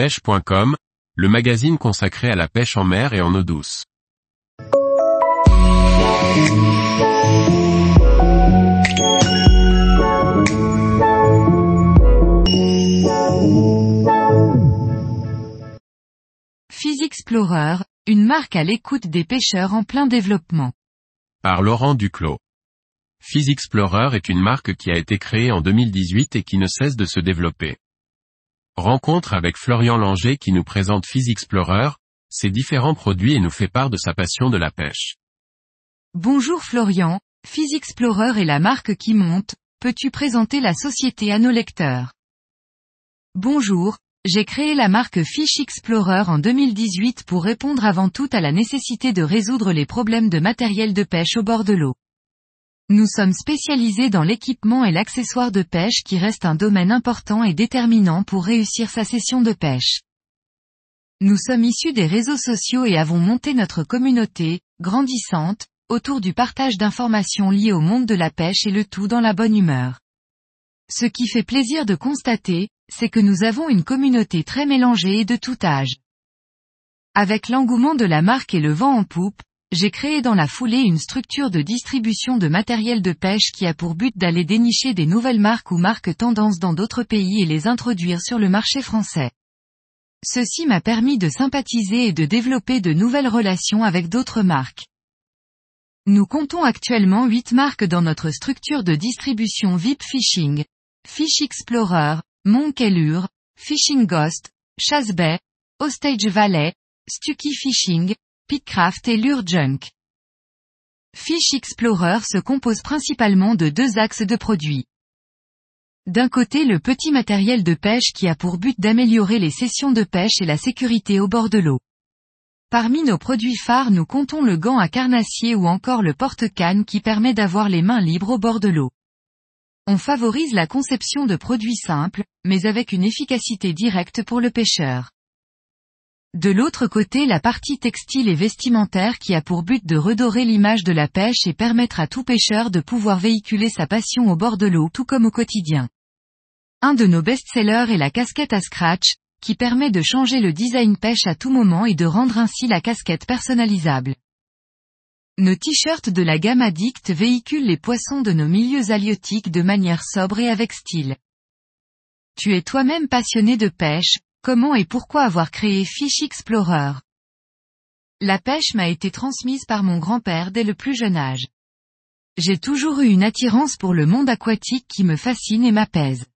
pêche.com, le magazine consacré à la pêche en mer et en eau douce. Explorer, une marque à l'écoute des pêcheurs en plein développement. Par Laurent Duclos. Explorer est une marque qui a été créée en 2018 et qui ne cesse de se développer. Rencontre avec Florian Langer qui nous présente Explorer, ses différents produits et nous fait part de sa passion de la pêche. Bonjour Florian, Explorer est la marque qui monte, peux-tu présenter la société à nos lecteurs? Bonjour, j'ai créé la marque Fish Explorer en 2018 pour répondre avant tout à la nécessité de résoudre les problèmes de matériel de pêche au bord de l'eau. Nous sommes spécialisés dans l'équipement et l'accessoire de pêche qui reste un domaine important et déterminant pour réussir sa session de pêche. Nous sommes issus des réseaux sociaux et avons monté notre communauté, grandissante, autour du partage d'informations liées au monde de la pêche et le tout dans la bonne humeur. Ce qui fait plaisir de constater, c'est que nous avons une communauté très mélangée et de tout âge. Avec l'engouement de la marque et le vent en poupe, j'ai créé dans la foulée une structure de distribution de matériel de pêche qui a pour but d'aller dénicher des nouvelles marques ou marques tendances dans d'autres pays et les introduire sur le marché français. Ceci m'a permis de sympathiser et de développer de nouvelles relations avec d'autres marques. Nous comptons actuellement 8 marques dans notre structure de distribution VIP Fishing, Fish Explorer, Monkellure, Fishing Ghost, Chasse Bay, Ostage Valley, Stucky Fishing, Pitcraft et Lure Junk. Fish Explorer se compose principalement de deux axes de produits. D'un côté le petit matériel de pêche qui a pour but d'améliorer les sessions de pêche et la sécurité au bord de l'eau. Parmi nos produits phares nous comptons le gant à carnassier ou encore le porte-canne qui permet d'avoir les mains libres au bord de l'eau. On favorise la conception de produits simples, mais avec une efficacité directe pour le pêcheur. De l'autre côté la partie textile et vestimentaire qui a pour but de redorer l'image de la pêche et permettre à tout pêcheur de pouvoir véhiculer sa passion au bord de l'eau tout comme au quotidien. Un de nos best-sellers est la casquette à scratch, qui permet de changer le design pêche à tout moment et de rendre ainsi la casquette personnalisable. Nos t-shirts de la gamme Addict véhiculent les poissons de nos milieux halieutiques de manière sobre et avec style. Tu es toi-même passionné de pêche, comment et pourquoi avoir créé Fish Explorer? La pêche m'a été transmise par mon grand-père dès le plus jeune âge. J'ai toujours eu une attirance pour le monde aquatique qui me fascine et m'apaise.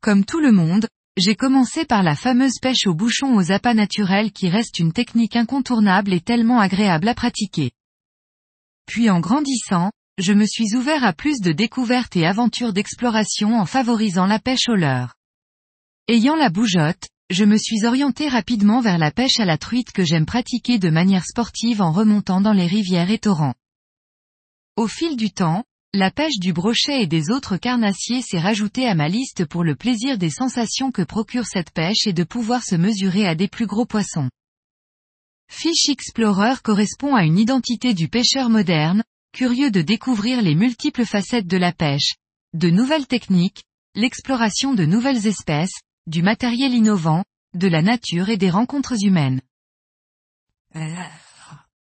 Comme tout le monde, j'ai commencé par la fameuse pêche au bouchon aux appâts naturels qui reste une technique incontournable et tellement agréable à pratiquer. Puis en grandissant, je me suis ouvert à plus de découvertes et aventures d'exploration en favorisant la pêche au leurre. Ayant la bougeotte, je me suis orienté rapidement vers la pêche à la truite que j'aime pratiquer de manière sportive en remontant dans les rivières et torrents. Au fil du temps, la pêche du brochet et des autres carnassiers s'est rajoutée à ma liste pour le plaisir des sensations que procure cette pêche et de pouvoir se mesurer à des plus gros poissons. Fish Explorer correspond à une identité du pêcheur moderne, curieux de découvrir les multiples facettes de la pêche, de nouvelles techniques, l'exploration de nouvelles espèces, du matériel innovant, de la nature et des rencontres humaines.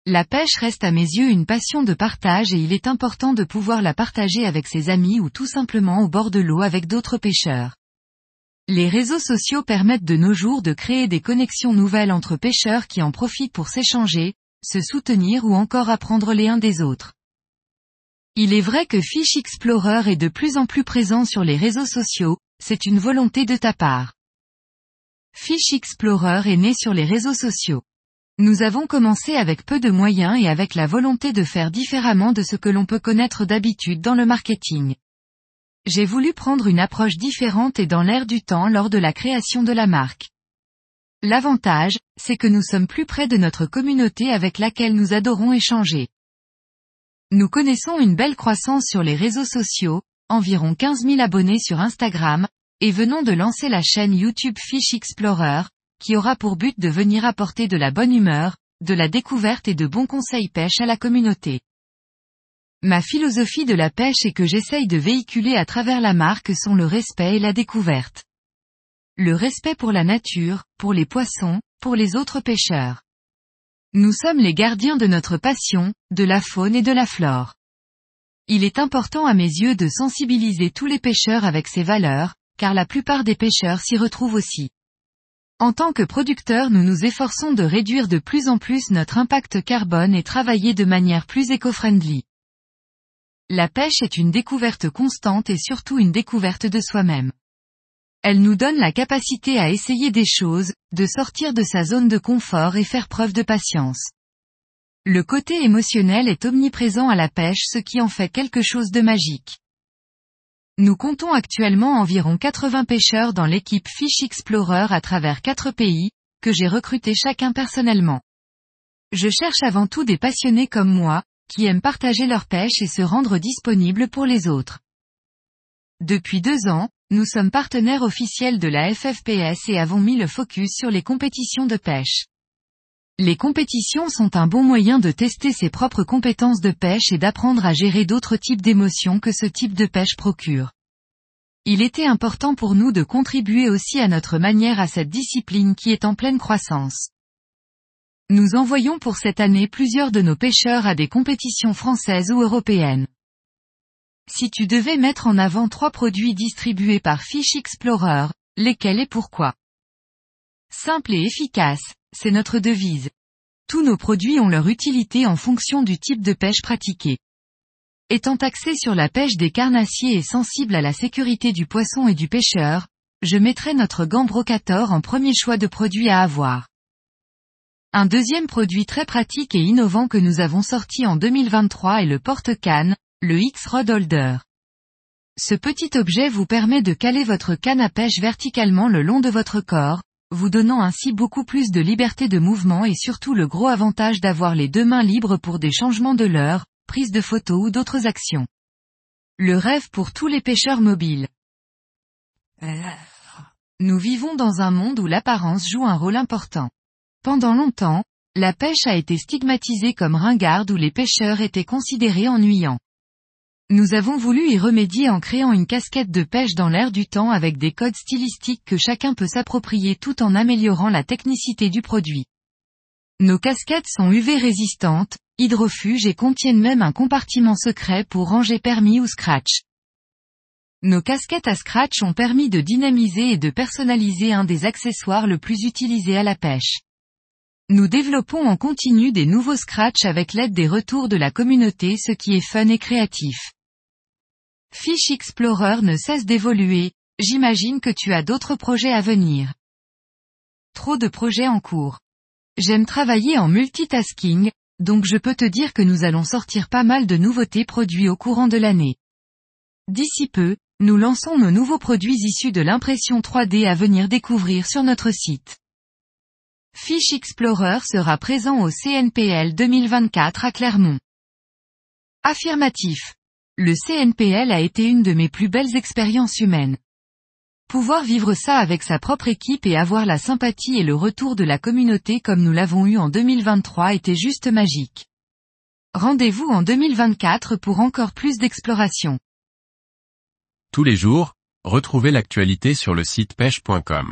La pêche reste à mes yeux une passion de partage et il est important de pouvoir la partager avec ses amis ou tout simplement au bord de l'eau avec d'autres pêcheurs. Les réseaux sociaux permettent de nos jours de créer des connexions nouvelles entre pêcheurs qui en profitent pour s'échanger, se soutenir ou encore apprendre les uns des autres. Il est vrai que Fish Explorer est de plus en plus présent sur les réseaux sociaux, c'est une volonté de ta part. Fish Explorer est né sur les réseaux sociaux. Nous avons commencé avec peu de moyens et avec la volonté de faire différemment de ce que l'on peut connaître d'habitude dans le marketing. J'ai voulu prendre une approche différente et dans l'air du temps lors de la création de la marque. L'avantage, c'est que nous sommes plus près de notre communauté avec laquelle nous adorons échanger. Nous connaissons une belle croissance sur les réseaux sociaux, environ 15 000 abonnés sur Instagram, et venons de lancer la chaîne YouTube Fish Explorer, qui aura pour but de venir apporter de la bonne humeur, de la découverte et de bons conseils pêche à la communauté. Ma philosophie de la pêche et que j'essaye de véhiculer à travers la marque sont le respect et la découverte. le respect pour la nature, pour les poissons, pour les autres pêcheurs. Nous sommes les gardiens de notre passion, de la faune et de la flore. Il est important à mes yeux de sensibiliser tous les pêcheurs avec ces valeurs, car la plupart des pêcheurs s'y retrouvent aussi. En tant que producteurs nous nous efforçons de réduire de plus en plus notre impact carbone et travailler de manière plus éco-friendly. La pêche est une découverte constante et surtout une découverte de soi-même. Elle nous donne la capacité à essayer des choses, de sortir de sa zone de confort et faire preuve de patience. Le côté émotionnel est omniprésent à la pêche ce qui en fait quelque chose de magique. Nous comptons actuellement environ 80 pêcheurs dans l'équipe Fish Explorer à travers quatre pays, que j'ai recrutés chacun personnellement. Je cherche avant tout des passionnés comme moi, qui aiment partager leur pêche et se rendre disponibles pour les autres. Depuis deux ans, nous sommes partenaires officiels de la FFPS et avons mis le focus sur les compétitions de pêche. Les compétitions sont un bon moyen de tester ses propres compétences de pêche et d'apprendre à gérer d'autres types d'émotions que ce type de pêche procure. Il était important pour nous de contribuer aussi à notre manière à cette discipline qui est en pleine croissance. Nous envoyons pour cette année plusieurs de nos pêcheurs à des compétitions françaises ou européennes. Si tu devais mettre en avant trois produits distribués par Fish Explorer, lesquels et pourquoi? Simple et efficace, c'est notre devise. Tous nos produits ont leur utilité en fonction du type de pêche pratiqué. Étant axé sur la pêche des carnassiers et sensible à la sécurité du poisson et du pêcheur, je mettrai notre gant brocator en premier choix de produit à avoir. Un deuxième produit très pratique et innovant que nous avons sorti en 2023 est le porte-canne, le X-Rod Holder. Ce petit objet vous permet de caler votre canne à pêche verticalement le long de votre corps, vous donnant ainsi beaucoup plus de liberté de mouvement et surtout le gros avantage d'avoir les deux mains libres pour des changements de l'heure, prise de photos ou d'autres actions. Le rêve pour tous les pêcheurs mobiles. Nous vivons dans un monde où l'apparence joue un rôle important. Pendant longtemps, la pêche a été stigmatisée comme ringarde où les pêcheurs étaient considérés ennuyants. Nous avons voulu y remédier en créant une casquette de pêche dans l'air du temps avec des codes stylistiques que chacun peut s'approprier tout en améliorant la technicité du produit. Nos casquettes sont UV résistantes, hydrofuges et contiennent même un compartiment secret pour ranger permis ou scratch. Nos casquettes à scratch ont permis de dynamiser et de personnaliser un des accessoires le plus utilisés à la pêche. Nous développons en continu des nouveaux scratch avec l'aide des retours de la communauté ce qui est fun et créatif. Fish Explorer ne cesse d'évoluer, j'imagine que tu as d'autres projets à venir. Trop de projets en cours. J'aime travailler en multitasking, donc je peux te dire que nous allons sortir pas mal de nouveautés produits au courant de l'année. D'ici peu, nous lançons nos nouveaux produits issus de l'impression 3D à venir découvrir sur notre site. Fish Explorer sera présent au CNPL 2024 à Clermont. Affirmatif. Le CNPL a été une de mes plus belles expériences humaines. Pouvoir vivre ça avec sa propre équipe et avoir la sympathie et le retour de la communauté comme nous l'avons eu en 2023 était juste magique. Rendez-vous en 2024 pour encore plus d'exploration. Tous les jours, retrouvez l'actualité sur le site pêche.com.